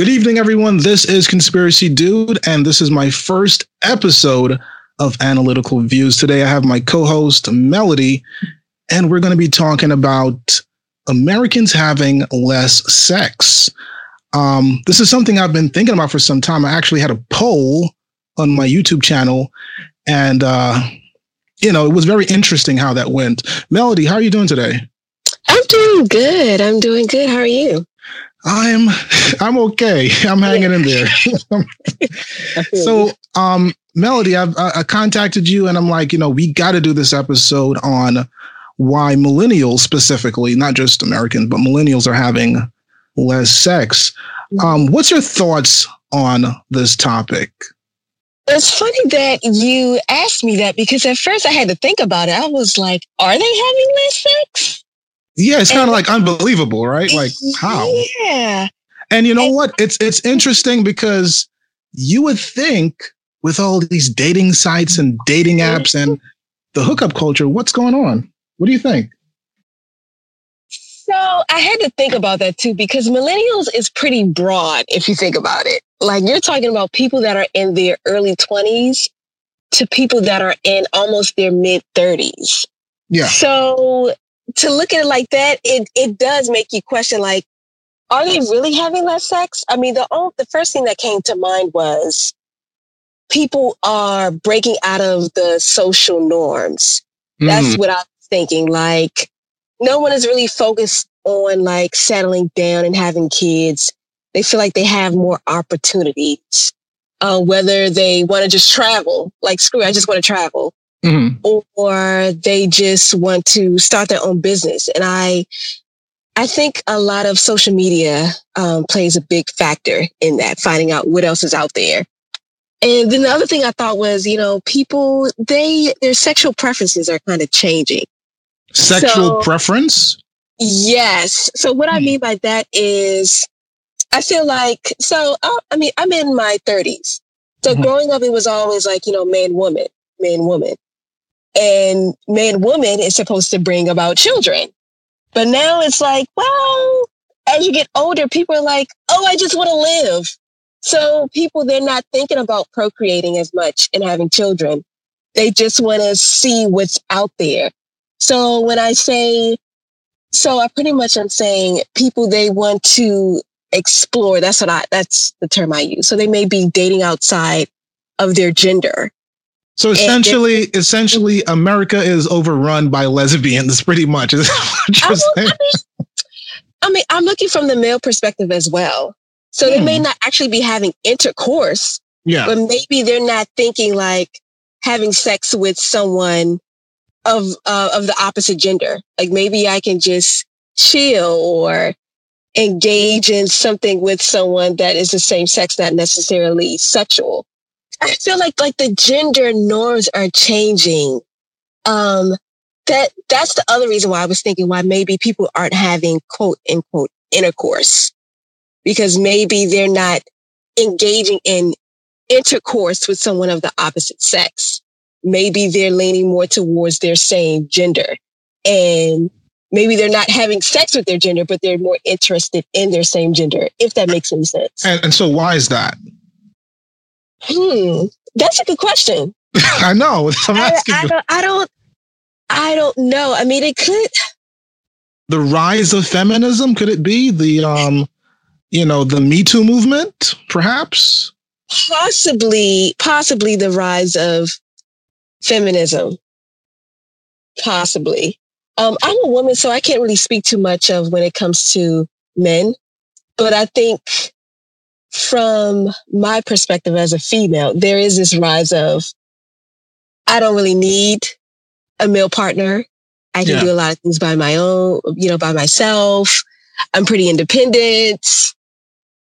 Good evening, everyone. This is Conspiracy Dude, and this is my first episode of Analytical Views. Today, I have my co host, Melody, and we're going to be talking about Americans having less sex. Um, this is something I've been thinking about for some time. I actually had a poll on my YouTube channel, and, uh, you know, it was very interesting how that went. Melody, how are you doing today? I'm doing good. I'm doing good. How are you? I'm I'm okay. I'm hanging in there. so, um, Melody, I've I contacted you, and I'm like, you know, we got to do this episode on why millennials specifically, not just Americans, but millennials are having less sex. Mm-hmm. Um, what's your thoughts on this topic? It's funny that you asked me that because at first I had to think about it. I was like, are they having less sex? Yeah, it's kind of like unbelievable, right? Like how? Yeah. And you know and, what? It's it's interesting because you would think with all these dating sites and dating apps and the hookup culture, what's going on? What do you think? So I had to think about that too because millennials is pretty broad if you think about it. Like you're talking about people that are in their early 20s to people that are in almost their mid 30s. Yeah. So to look at it like that, it it does make you question like, are they really having less sex? I mean, the the first thing that came to mind was people are breaking out of the social norms. Mm. That's what I was thinking. Like, no one is really focused on like settling down and having kids. They feel like they have more opportunities. Uh, whether they want to just travel, like screw, I just want to travel, mm-hmm. or they just want to start their own business. And I, I think a lot of social media um, plays a big factor in that, finding out what else is out there. And then the other thing I thought was, you know, people, they, their sexual preferences are kind of changing. Sexual so, preference? Yes. So what I hmm. mean by that is, I feel like, so, uh, I mean, I'm in my 30s. So mm-hmm. growing up, it was always like, you know, man, woman, man, woman and man woman is supposed to bring about children. But now it's like, well, as you get older, people are like, oh, I just want to live. So people, they're not thinking about procreating as much and having children. They just want to see what's out there. So when I say, so I pretty much am saying people, they want to explore. That's what I, that's the term I use. So they may be dating outside of their gender. So essentially, essentially, America is overrun by lesbians, pretty much. Is I, I, mean, I mean, I'm looking from the male perspective as well. So hmm. they may hmm. not actually be having intercourse, yeah, but maybe they're not thinking like having sex with someone of uh, of the opposite gender. Like maybe I can just chill or engage in something with someone that is the same sex, not necessarily sexual. I feel like like the gender norms are changing. Um, that that's the other reason why I was thinking why maybe people aren't having quote unquote intercourse because maybe they're not engaging in intercourse with someone of the opposite sex. Maybe they're leaning more towards their same gender and maybe they're not having sex with their gender, but they're more interested in their same gender, if that makes any sense. And, and so why is that? Hmm, that's a good question. I know. I'm asking. I, I, don't, I don't. I don't know. I mean, it could. The rise of feminism could it be the um, you know, the Me Too movement, perhaps? Possibly, possibly the rise of feminism. Possibly. Um, I'm a woman, so I can't really speak too much of when it comes to men. But I think from my perspective as a female, there is this rise of, I don't really need a male partner. I can yeah. do a lot of things by my own, you know, by myself. I'm pretty independent.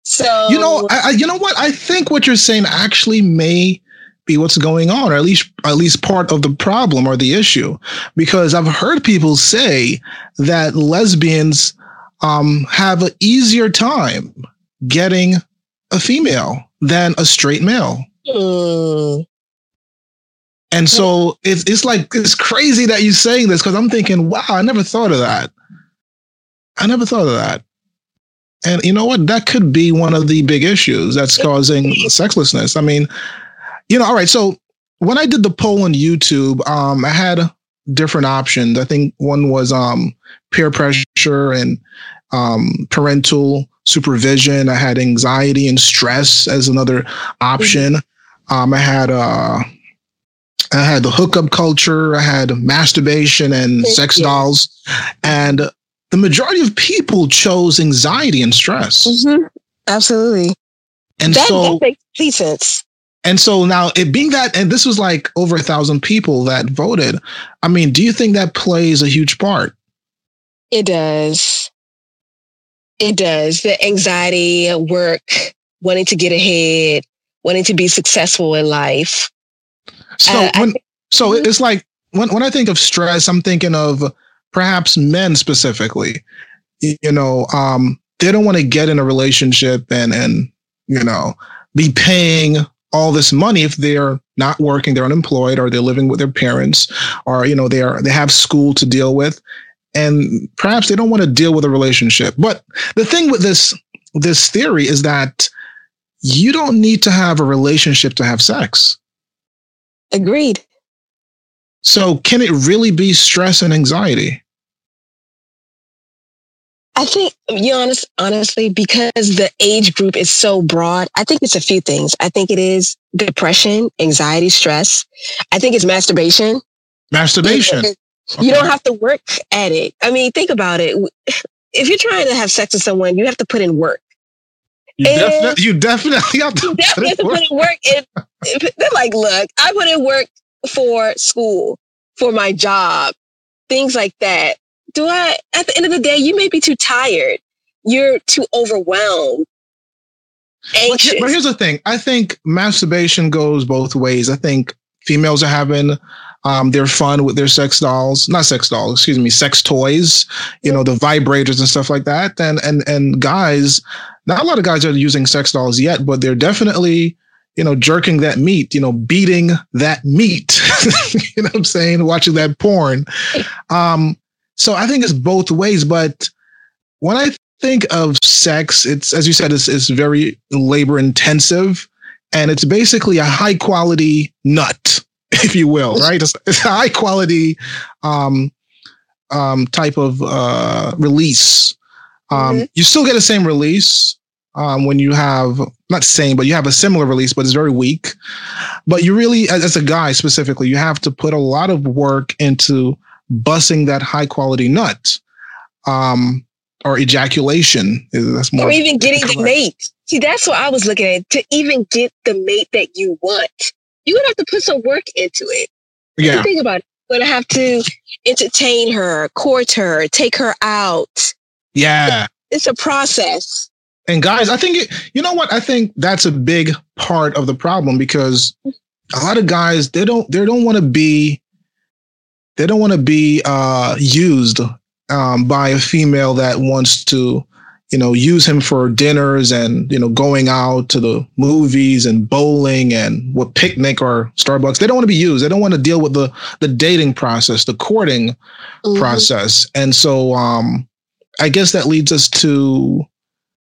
So, you know, I, you know what? I think what you're saying actually may be what's going on, or at least, at least part of the problem or the issue, because I've heard people say that lesbians um, have an easier time getting a female than a straight male. Mm. And so it's it's like it's crazy that you're saying this because I'm thinking, wow, I never thought of that. I never thought of that. And you know what? That could be one of the big issues that's causing sexlessness. I mean, you know, all right. So when I did the poll on YouTube, um, I had different options. I think one was um, peer pressure and um, parental supervision. I had anxiety and stress as another option. Um, I had uh, I had the hookup culture. I had masturbation and Thank sex you. dolls, and the majority of people chose anxiety and stress. Mm-hmm. Absolutely. And that, so that makes sense. And so now it being that, and this was like over a thousand people that voted. I mean, do you think that plays a huge part? It does. It does. The anxiety, work, wanting to get ahead, wanting to be successful in life. So uh, when, so mm-hmm. it's like when when I think of stress, I'm thinking of perhaps men specifically. You know, um, they don't want to get in a relationship and and you know be paying all this money if they're not working, they're unemployed, or they're living with their parents, or you know they are they have school to deal with, and perhaps they don't want to deal with a relationship. But the thing with this this theory is that you don't need to have a relationship to have sex. Agreed. So, can it really be stress and anxiety? I think, you honest, honestly, because the age group is so broad, I think it's a few things. I think it is depression, anxiety, stress. I think it's masturbation. Masturbation. You, okay. you don't have to work at it. I mean, think about it. If you're trying to have sex with someone, you have to put in work. You, definitely, you definitely have to, you definitely have to put in work. And they're like, look, I put in work for school, for my job, things like that do I, at the end of the day, you may be too tired. You're too overwhelmed. Anxious. But, here's the thing I think masturbation goes both ways. I think females are having um, they're fun with their sex dolls, not sex dolls, excuse me, sex toys, you know, the vibrators and stuff like that. And and and guys, not a lot of guys are using sex dolls yet, but they're definitely, you know, jerking that meat, you know, beating that meat. you know what I'm saying? Watching that porn. Um, so I think it's both ways. But when I think of sex, it's as you said, it's, it's very labor intensive, and it's basically a high quality nut, if you will, right? It's, it's a high quality um, um, type of uh, release. Um, mm-hmm. You still get the same release um, when you have not same, but you have a similar release, but it's very weak. But you really, as, as a guy specifically, you have to put a lot of work into bussing that high quality nut um, or ejaculation. That's more or even getting correct. the mate. See, that's what I was looking at. To even get the mate that you want, you would have to put some work into it. Yeah. Think about it. To have to entertain her, court her, take her out. Yeah. It's a process. And guys, I think it, you know what? I think that's a big part of the problem because a lot of guys they don't they don't want to be they don't want to be uh, used um, by a female that wants to, you know, use him for dinners and you know going out to the movies and bowling and what picnic or Starbucks. They don't want to be used. They don't want to deal with the the dating process, the courting mm-hmm. process, and so um, I guess that leads us to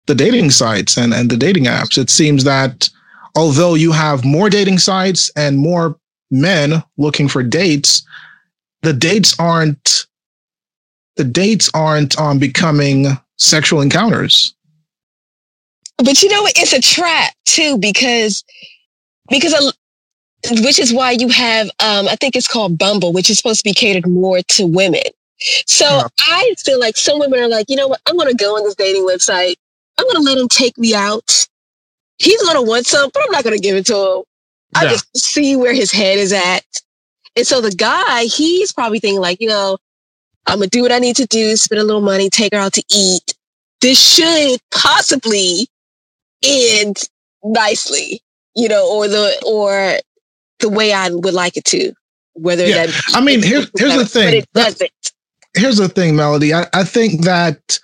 the dating sites and and the dating apps. It seems that although you have more dating sites and more men looking for dates, the dates aren't the dates aren't on becoming sexual encounters. But you know what? It's a trap too because because a, which is why you have um, I think it's called Bumble, which is supposed to be catered more to women. So yeah. I feel like some women are like, you know what? I'm going to go on this dating website. I'm going to let him take me out. He's going to want some, but I'm not going to give it to him. I yeah. just see where his head is at. And so the guy, he's probably thinking like, you know, I'm gonna do what I need to do, spend a little money, take her out to eat. This should possibly end nicely, you know, or the or the way I would like it to. Whether yeah. that I mean, here's here's the thing. it doesn't. Here's the thing, Melody. I, I think that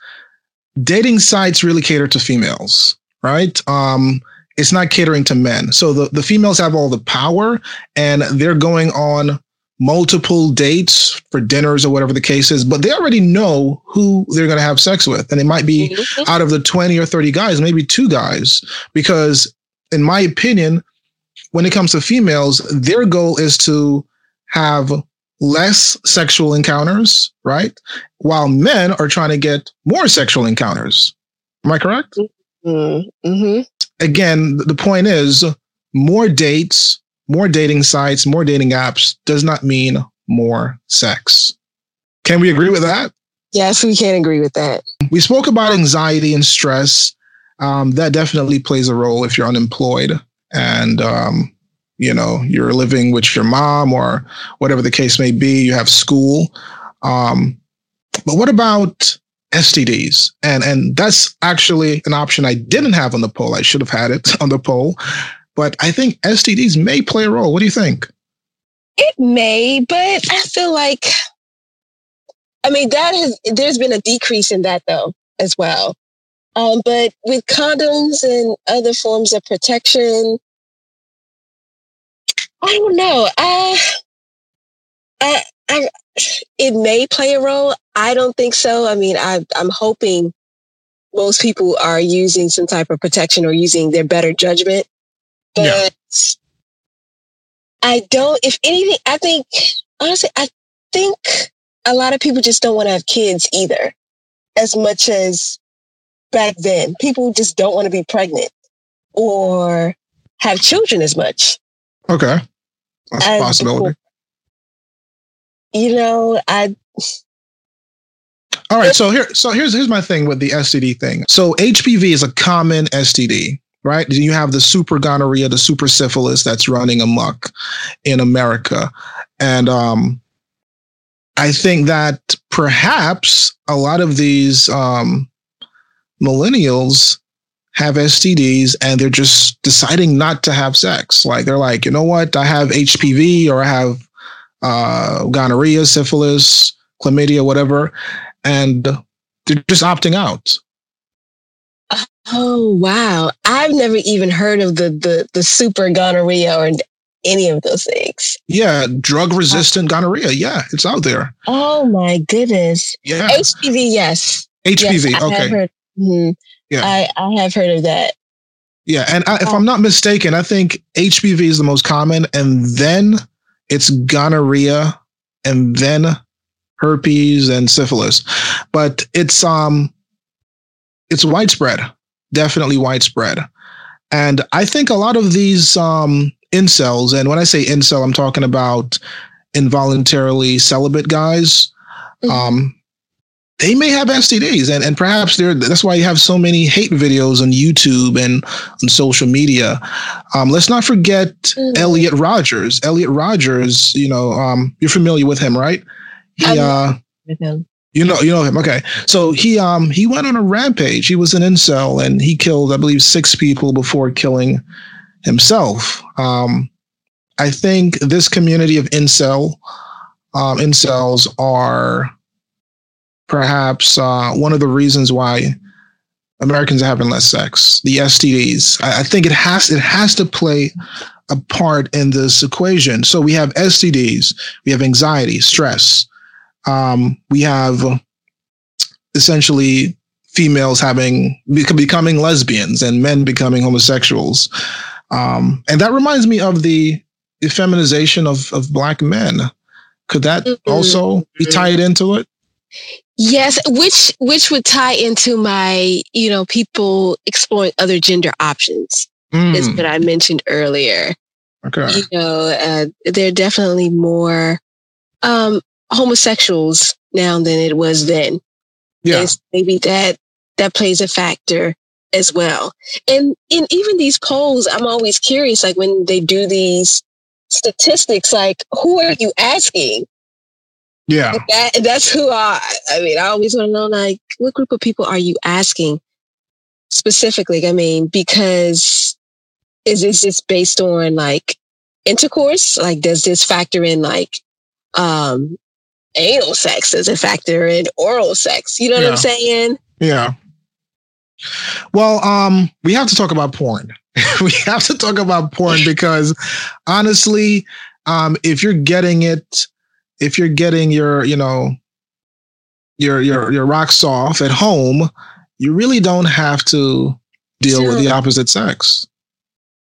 dating sites really cater to females, right? Um, it's not catering to men. So the, the females have all the power and they're going on multiple dates for dinners or whatever the case is, but they already know who they're going to have sex with. And it might be mm-hmm. out of the 20 or 30 guys, maybe two guys. Because, in my opinion, when it comes to females, their goal is to have less sexual encounters, right? While men are trying to get more sexual encounters. Am I correct? Mm-hmm. Again, the point is more dates more dating sites, more dating apps does not mean more sex. Can we agree with that? Yes, we can agree with that. We spoke about anxiety and stress. Um, that definitely plays a role if you're unemployed and um, you know you're living with your mom or whatever the case may be. You have school. Um, but what about STDs? And and that's actually an option I didn't have on the poll. I should have had it on the poll. But I think STDs may play a role. What do you think? It may, but I feel like, I mean, that has, there's been a decrease in that though, as well. Um, but with condoms and other forms of protection, I don't know. I, I, I, it may play a role. I don't think so. I mean, I, I'm hoping most people are using some type of protection or using their better judgment but yeah. I don't, if anything, I think, honestly, I think a lot of people just don't want to have kids either, as much as back then. People just don't want to be pregnant or have children as much. Okay. That's a possibility. you know, I. All right, so here, so here's here's my thing with the STD thing. So HPV is a common STD right? Do you have the super gonorrhea, the super syphilis that's running amok in America. And um, I think that perhaps a lot of these um, millennials have STDs and they're just deciding not to have sex. Like they're like, you know what? I have HPV or I have uh, gonorrhea, syphilis, chlamydia, whatever. And they're just opting out. Oh wow! I've never even heard of the the the super gonorrhea or any of those things. Yeah, drug resistant gonorrhea. Yeah, it's out there. Oh my goodness. Yeah. HPV, yes. HPV. Yes, okay. Heard, mm-hmm. Yeah. I, I have heard of that. Yeah, and I, if oh. I'm not mistaken, I think HPV is the most common, and then it's gonorrhea, and then herpes and syphilis. But it's um, it's widespread definitely widespread. And I think a lot of these um, incels, and when I say incel, I'm talking about involuntarily celibate guys. Mm-hmm. Um, they may have STDs, and, and perhaps they're that's why you have so many hate videos on YouTube and on social media. Um, let's not forget mm-hmm. Elliot Rogers. Elliot Rogers, you know, um, you're familiar with him, right? He uh, with him. You know, you know him. Okay, so he um he went on a rampage. He was an incel, and he killed, I believe, six people before killing himself. Um, I think this community of incel um, incels are perhaps uh, one of the reasons why Americans are having less sex. The STDs. I, I think it has it has to play a part in this equation. So we have STDs, we have anxiety, stress um, we have essentially females having becoming lesbians and men becoming homosexuals. Um, and that reminds me of the, feminization of, of black men. Could that mm-hmm. also be tied into it? Yes, which which would tie into my, you know, people exploring other gender options. Mm. Is what I mentioned earlier. Okay. You know, uh, they're definitely more um, homosexuals now than it was then. Yeah. maybe that that plays a factor as well. And in even these polls, I'm always curious, like when they do these statistics, like who are you asking? Yeah. That, that's who I, I mean, I always want to know, like, what group of people are you asking specifically? I mean, because is this just based on like intercourse? Like, does this factor in like, um, anal sex as a factor in oral sex. You know what yeah. I'm saying? Yeah. Well, um, we have to talk about porn. we have to talk about porn because honestly, um, if you're getting it if you're getting your, you know, your your your rocks off at home, you really don't have to deal with the opposite sex.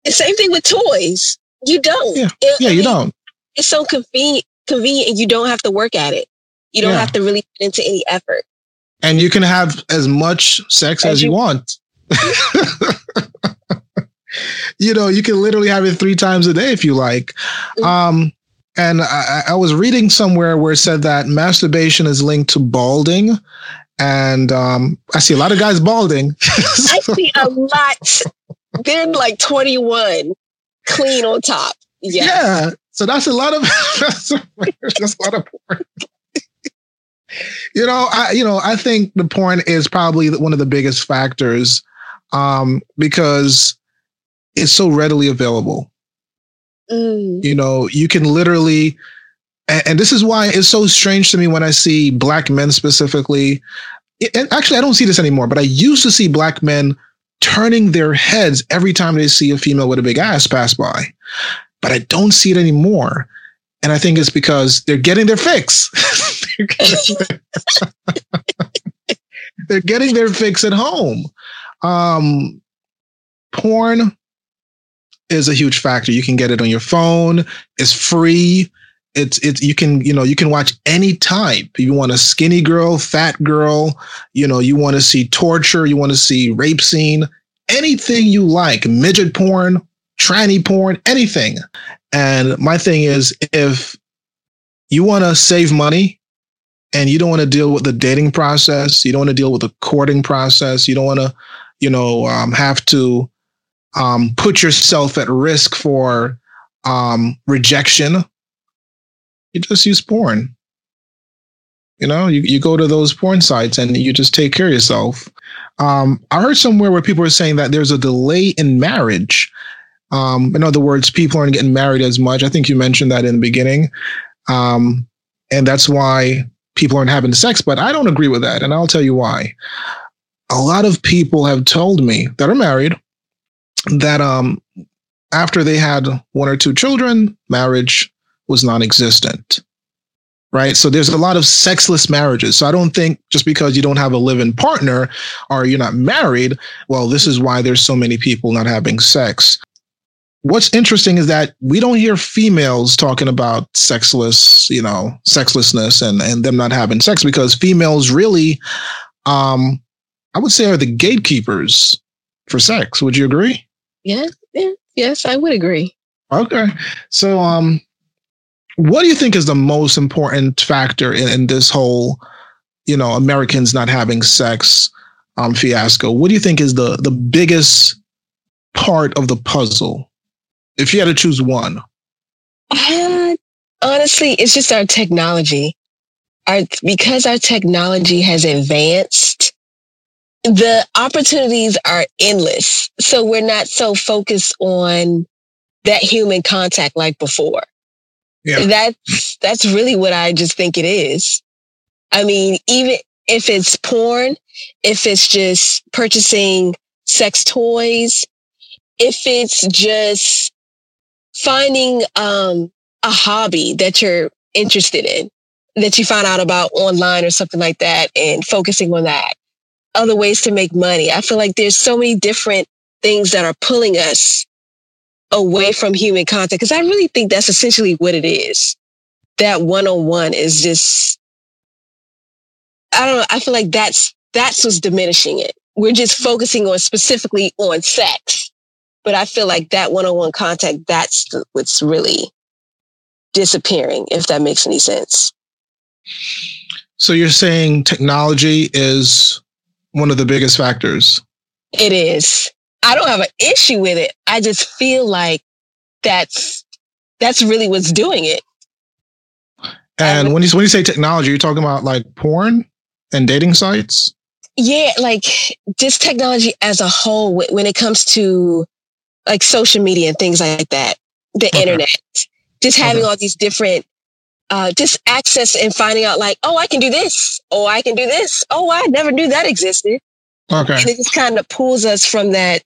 The same thing with toys. You don't. Yeah, it, yeah, I you mean, don't. It's so convenient. Convenient. You don't have to work at it. You don't yeah. have to really put into any effort. And you can have as much sex as, as you, you want. you know, you can literally have it three times a day if you like. Mm-hmm. Um, and I, I, was reading somewhere where it said that masturbation is linked to balding. And um, I see a lot of guys balding. I see a lot. They're like 21, clean on top. Yeah. Yeah. So that's a lot of that's a, that's a lot of porn. you know, I you know I think the porn is probably one of the biggest factors um, because it's so readily available. Mm. You know, you can literally, and, and, this is why it's so strange to me when I see black men specifically. and actually, I don't see this anymore, but I used to see black men turning their heads every time they see a female with a big ass pass by, but I don't see it anymore. And I think it's because they're getting their fix. they're getting their fix at home. Um, porn is a huge factor. You can get it on your phone. It's free. It's it's you can you know you can watch any type. You want a skinny girl, fat girl. You know you want to see torture. You want to see rape scene. Anything you like, midget porn, tranny porn, anything. And my thing is, if you want to save money and you don't want to deal with the dating process, you don't want to deal with the courting process, you don't want to you know, um, have to um, put yourself at risk for um, rejection, you just use porn. You know, you, you go to those porn sites and you just take care of yourself. Um, I heard somewhere where people are saying that there's a delay in marriage. Um, in other words, people aren't getting married as much. I think you mentioned that in the beginning. Um, and that's why people aren't having sex, but I don't agree with that. And I'll tell you why a lot of people have told me that are married that um after they had one or two children, marriage was non-existent. Right. So there's a lot of sexless marriages. So I don't think just because you don't have a live-in partner or you're not married, well, this is why there's so many people not having sex. What's interesting is that we don't hear females talking about sexless, you know, sexlessness and, and them not having sex because females really um I would say are the gatekeepers for sex. Would you agree? Yeah, yeah, yes, I would agree. Okay. So um what do you think is the most important factor in, in this whole, you know, Americans not having sex um fiasco? What do you think is the the biggest part of the puzzle? If you had to choose one. Uh, honestly, it's just our technology. Our because our technology has advanced, the opportunities are endless. So we're not so focused on that human contact like before. Yeah. That's that's really what I just think it is. I mean, even if it's porn, if it's just purchasing sex toys, if it's just finding um, a hobby that you're interested in, that you find out about online or something like that, and focusing on that other ways to make money. I feel like there's so many different things that are pulling us away from human contact because I really think that's essentially what it is. That one on one is just, I don't know. I feel like that's, that's what's diminishing it. We're just focusing on specifically on sex. But I feel like that one on one contact, that's what's really disappearing, if that makes any sense. So you're saying technology is one of the biggest factors. It is. I don't have an issue with it. I just feel like that's that's really what's doing it. And um, when you when you say technology, you're talking about like porn and dating sites. Yeah, like just technology as a whole. When it comes to like social media and things like that, the okay. internet, just having okay. all these different uh, just access and finding out like, oh, I can do this. Oh, I can do this. Oh, I never knew that existed. Okay. And it just kind of pulls us from that,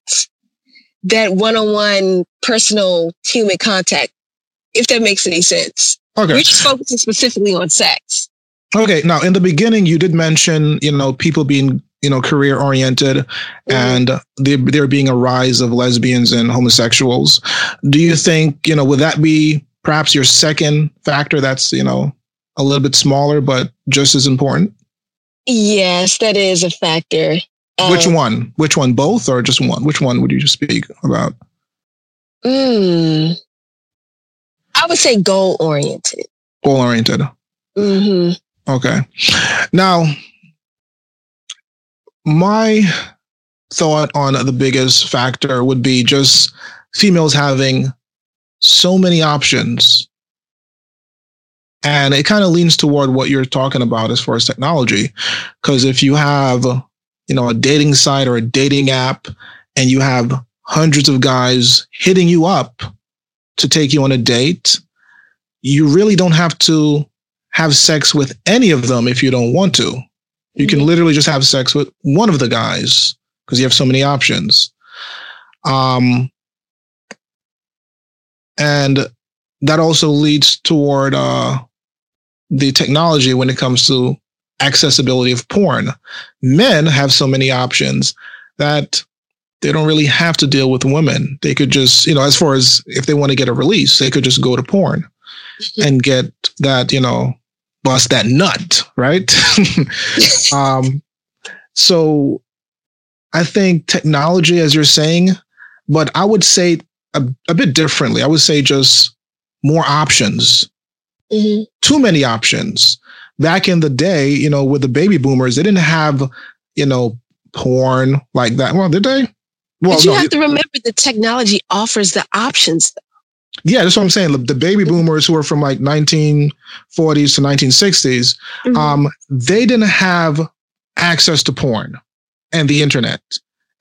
that one-on-one personal human contact, if that makes any sense. Okay. We're just focusing specifically on sex. Okay. Now, in the beginning, you did mention, you know, people being, you know, career oriented mm-hmm. and there, there being a rise of lesbians and homosexuals. Do you think, you know, would that be perhaps your second factor that's, you know, a little bit smaller, but just as important? Yes, that is a factor. Which um, one? Which one? Both or just one? Which one would you speak about? Mm, I would say goal oriented. Goal oriented. Mm-hmm. Okay. Now, my thought on the biggest factor would be just females having so many options. And it kind of leans toward what you're talking about as far as technology. Because if you have, you know, a dating site or a dating app and you have hundreds of guys hitting you up to take you on a date, you really don't have to have sex with any of them if you don't want to. You can mm-hmm. literally just have sex with one of the guys because you have so many options. Um, and that also leads toward uh, the technology when it comes to accessibility of porn. Men have so many options that they don't really have to deal with women. They could just, you know, as far as if they want to get a release, they could just go to porn mm-hmm. and get that, you know, bust that nut, right? um, so I think technology, as you're saying, but I would say a, a bit differently. I would say just more options, mm-hmm. too many options. Back in the day, you know, with the baby boomers, they didn't have, you know, porn like that. Well, did they? Well, but you no, have to remember the technology offers the options. Yeah, that's what I'm saying. The baby boomers who are from like 1940s to 1960s, mm-hmm. um, they didn't have access to porn and the internet.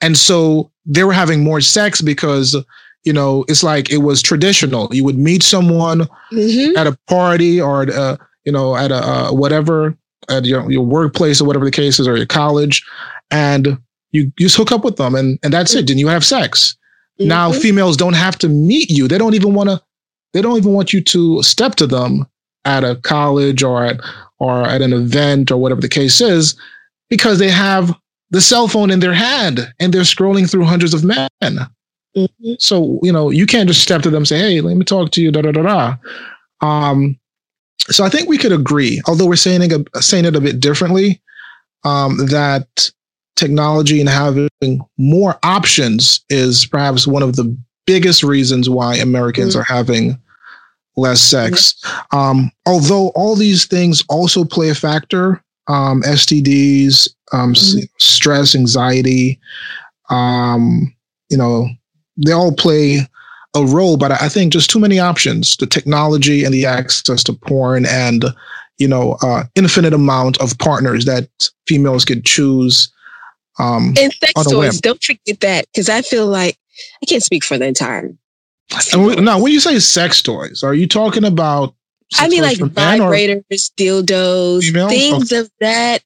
And so they were having more sex because, you know, it's like it was traditional. You would meet someone mm-hmm. at a party or, at a, you know, at a uh, whatever, at your, your workplace or whatever the case is, or your college. And you, you just hook up with them and, and that's it. Then you have sex. Mm-hmm. Now females don't have to meet you. They don't even want to, they don't even want you to step to them at a college or at, or at an event or whatever the case is, because they have the cell phone in their hand and they're scrolling through hundreds of men. Mm-hmm. So, you know, you can't just step to them and say, Hey, let me talk to you, da, da, da, da. Um, so I think we could agree, although we're saying it, saying it a bit differently, um, that technology and having more options is perhaps one of the biggest reasons why Americans mm-hmm. are having less sex. Mm-hmm. Um, although all these things also play a factor, um, STDs, um, mm-hmm. stress, anxiety, um, you know, they all play a role, but I think just too many options, the technology and the access to porn and, you know, uh, infinite amount of partners that females could choose um, and sex toys, don't forget that because I feel like I can't speak for the entire. And now, when you say sex toys, are you talking about? I mean, like vibrators, dildos, things of that.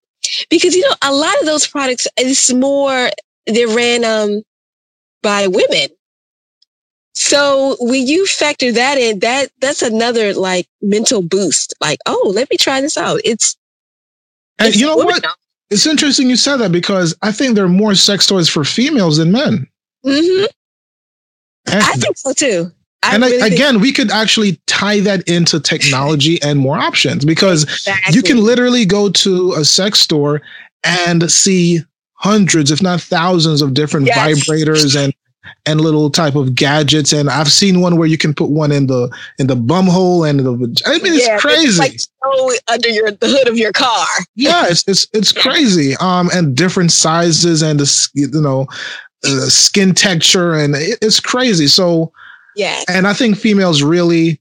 Because you know, a lot of those products it's more they're ran um by women. So when you factor that in, that that's another like mental boost. Like, oh, let me try this out. It's, and it's you know what? It's interesting you said that because I think there are more sex toys for females than men. Mm-hmm. I think so too. I and really I, again, we could actually tie that into technology and more options because exactly. you can literally go to a sex store and see hundreds, if not thousands, of different yes. vibrators and and little type of gadgets. And I've seen one where you can put one in the in the bum hole and the. I mean, it's yeah, crazy. It's like so under your the hood of your car. yeah, it's it's it's crazy. Um, and different sizes and the you know, uh, skin texture and it, it's crazy. So yeah, and I think females really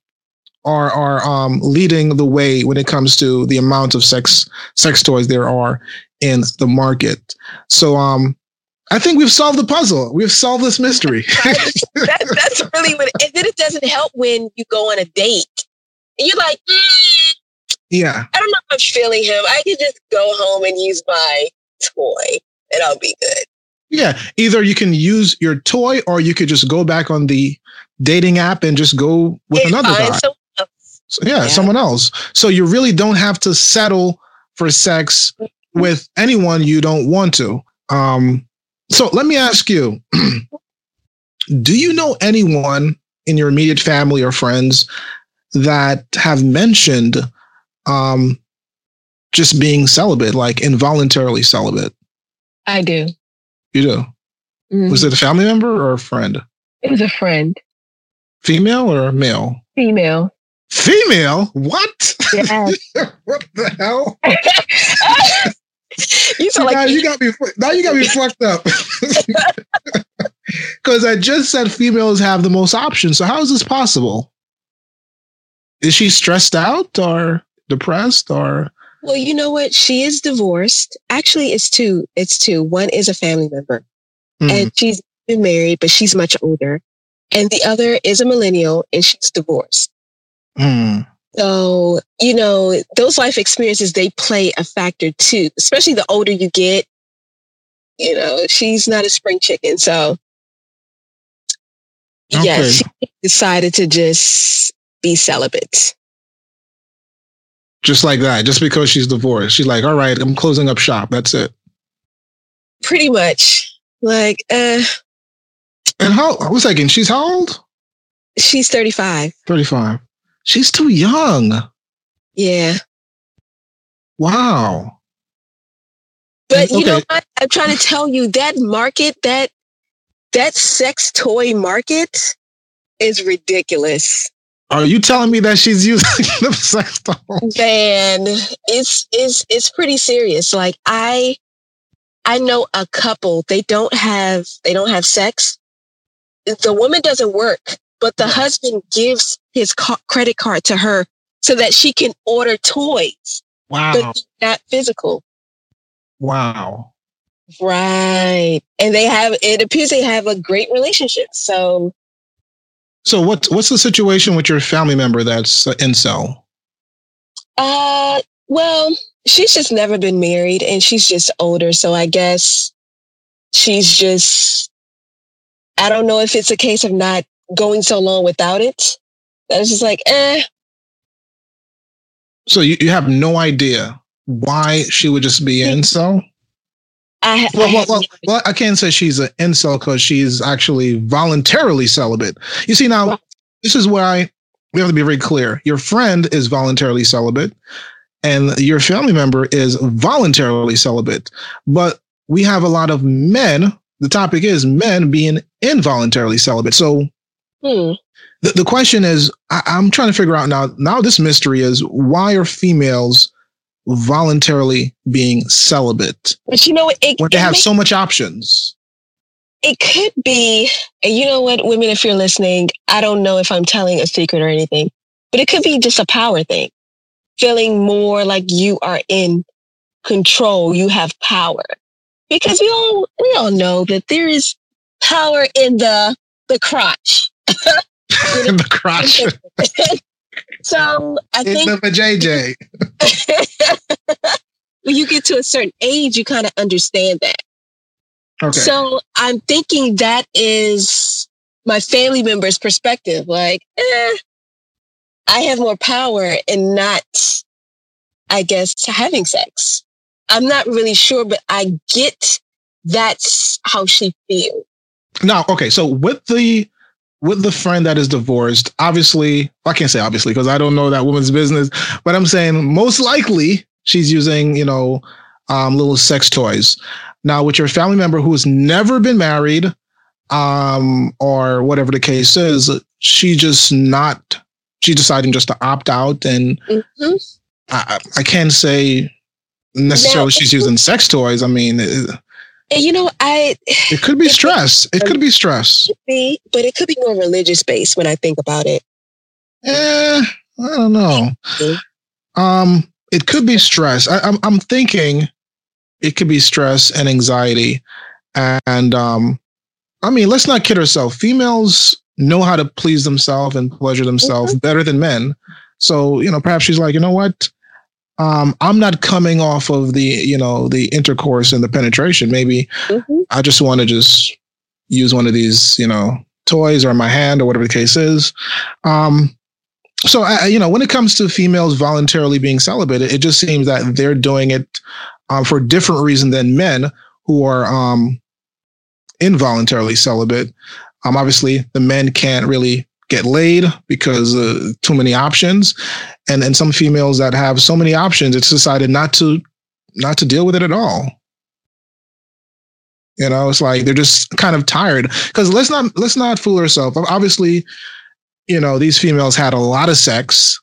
are are um leading the way when it comes to the amount of sex sex toys there are in the market. So um I think we've solved the puzzle. We've solved this mystery. that, that's really what. And then it doesn't help when you go on a date and you're like, mm, yeah, I don't know if I'm feeling him. I can just go home and use my toy, and I'll be good. Yeah, either you can use your toy, or you could just go back on the dating app and just go with and another guy. So, yeah, yeah, someone else. So you really don't have to settle for sex mm-hmm. with anyone you don't want to. Um, so let me ask you Do you know anyone in your immediate family or friends that have mentioned um, just being celibate, like involuntarily celibate? I do. You do? Mm-hmm. Was it a family member or a friend? It was a friend. Female or male? Female. Female? What? Yes. what the hell? you sound like now you got me. Now you got me fucked up. Because I just said females have the most options. So how is this possible? Is she stressed out or depressed or? Well, you know what? She is divorced. Actually, it's two. It's two. One is a family member, mm. and she's been married, but she's much older. And the other is a millennial, and she's divorced. Mm. So, you know, those life experiences, they play a factor too, especially the older you get. You know, she's not a spring chicken. So, okay. yeah, she decided to just be celibate. Just like that, just because she's divorced. She's like, all right, I'm closing up shop. That's it. Pretty much. Like, uh. And how, I was thinking, she's how old? She's 35. 35. She's too young. Yeah. Wow. But you know what? I'm trying to tell you that market, that that sex toy market is ridiculous. Are you telling me that she's using the sex toy? Man, it's it's it's pretty serious. Like I I know a couple, they don't have they don't have sex. The woman doesn't work, but the husband gives his ca- credit card to her so that she can order toys. Wow. But not physical. Wow. Right. And they have it appears they have a great relationship. So So what what's the situation with your family member that's uh, incel? Uh well, she's just never been married and she's just older, so I guess she's just I don't know if it's a case of not going so long without it. I was just like, eh. So you, you have no idea why she would just be an incel? I, well, I well, well, well, I can't say she's an incel because she's actually voluntarily celibate. You see, now this is why we have to be very clear. Your friend is voluntarily celibate, and your family member is voluntarily celibate. But we have a lot of men. The topic is men being involuntarily celibate. So hmm. the, the question is, I, I'm trying to figure out now. Now this mystery is why are females voluntarily being celibate. But you know, it, when they have so much options. It could be, and you know what, women, if you're listening, I don't know if I'm telling a secret or anything, but it could be just a power thing. Feeling more like you are in control, you have power. Because we all we all know that there is power in the the crotch. In the crotch. So I think a JJ. when you get to a certain age, you kind of understand that. Okay. So I'm thinking that is my family member's perspective. Like, eh, I have more power in not, I guess, having sex. I'm not really sure, but I get that's how she feels. Now, okay, so with the with the friend that is divorced, obviously, I can't say obviously because I don't know that woman's business, but I'm saying most likely she's using, you know, um, little sex toys. Now, with your family member who has never been married, um, or whatever the case is, she just not, she deciding just to opt out. And mm-hmm. I, I can't say necessarily now, she's using sex toys. I mean, it, you know, I. It could be stress. It could be stress. Could be, but it could be more religious based when I think about it. Eh, I don't know. Um, it could be stress. I, I'm I'm thinking it could be stress and anxiety, and um, I mean, let's not kid ourselves. Females know how to please themselves and pleasure themselves mm-hmm. better than men. So you know, perhaps she's like, you know what? Um, I'm not coming off of the, you know, the intercourse and the penetration. Maybe mm-hmm. I just want to just use one of these, you know, toys or my hand or whatever the case is. Um, so I, you know, when it comes to females voluntarily being celibate, it, just seems that they're doing it um, for a different reason than men who are um, involuntarily celibate. Um, obviously, the men can't really get laid because uh, too many options, and and some females that have so many options, it's decided not to not to deal with it at all. You know, it's like they're just kind of tired. Because let's not let's not fool ourselves. Obviously, you know, these females had a lot of sex,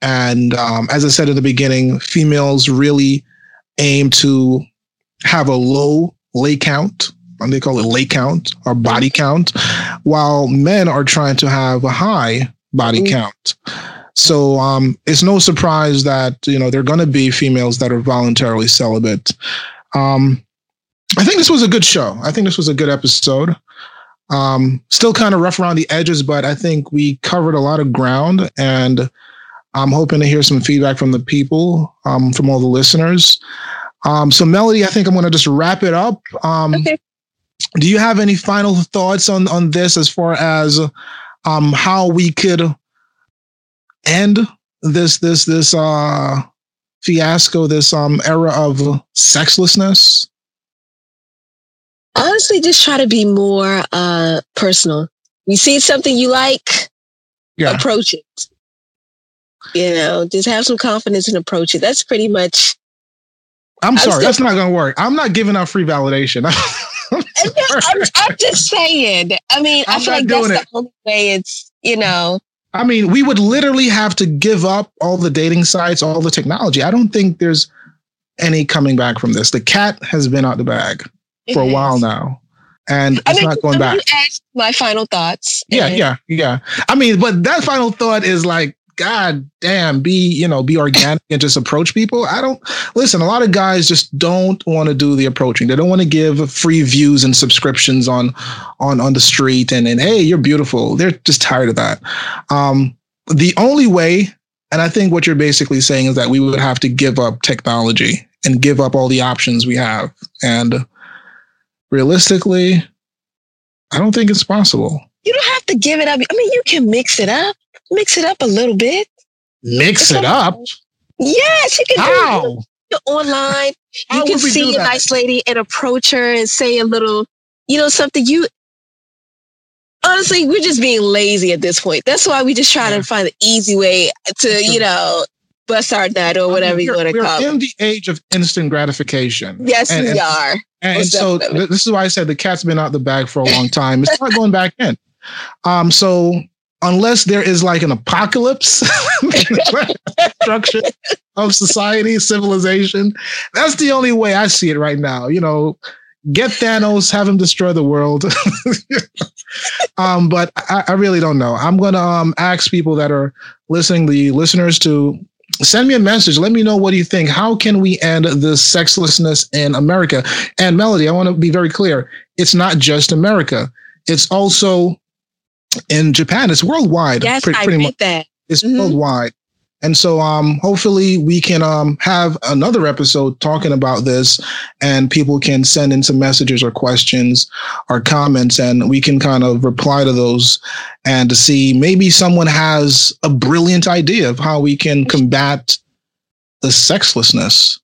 and um, as I said in the beginning, females really aim to have a low lay count. And they call it lay count or body count, while men are trying to have a high body mm-hmm. count. So um, it's no surprise that you know there are going to be females that are voluntarily celibate. Um, I think this was a good show. I think this was a good episode. Um, still kind of rough around the edges, but I think we covered a lot of ground, and I'm hoping to hear some feedback from the people, um, from all the listeners. Um, so, Melody, I think I'm going to just wrap it up. Um, okay. Do you have any final thoughts on on this as far as um, how we could end this this this uh, fiasco, this um, era of sexlessness? honestly just try to be more uh personal. You see something you like, yeah. approach it. You know, just have some confidence and approach it. That's pretty much. I'm, sorry, still, that's not going to work. I'm not giving out free validation. I'm, I'm, just saying. I mean, I'm i feel like that's it. the only way it's, you know. I mean, we would literally have to give up all the dating sites, all the technology. I don't think there's any coming back from this. The cat has been out the bag for a while now. And it's mean, not going back. My final thoughts. Yeah, yeah, yeah. I mean, but that final thought is like, God damn, be, you know, be organic and just approach people. I don't listen, a lot of guys just don't want to do the approaching. They don't want to give free views and subscriptions on on on the street and and hey, you're beautiful. They're just tired of that. Um the only way, and I think what you're basically saying is that we would have to give up technology and give up all the options we have. And realistically, I don't think it's possible. You don't have to give it up. I mean, you can mix it up, mix it up a little bit. Mix it's it up? Yes, you can How? do it online. How you can see a nice lady and approach her and say a little, you know, something you honestly, we're just being lazy at this point. That's why we just try yeah. to find the easy way to, you know, bust our nut or whatever I mean, you want to call it. We're in the age of instant gratification. Yes, and, we and, are. And, and so th- this is why I said the cat's been out the bag for a long time. It's not going back in. Um, so unless there is like an apocalypse structure of society, civilization, that's the only way I see it right now. You know, get Thanos, have him destroy the world. um, but I, I, really don't know. I'm gonna um, ask people that are listening, the listeners, to send me a message. Let me know what you think. How can we end the sexlessness in America? And Melody, I want to be very clear. It's not just America. It's also in Japan. It's worldwide. Yes, pretty, pretty I much. that. It's mm-hmm. worldwide. And so um, hopefully we can um, have another episode talking about this and people can send in some messages or questions or comments and we can kind of reply to those and to see maybe someone has a brilliant idea of how we can combat the sexlessness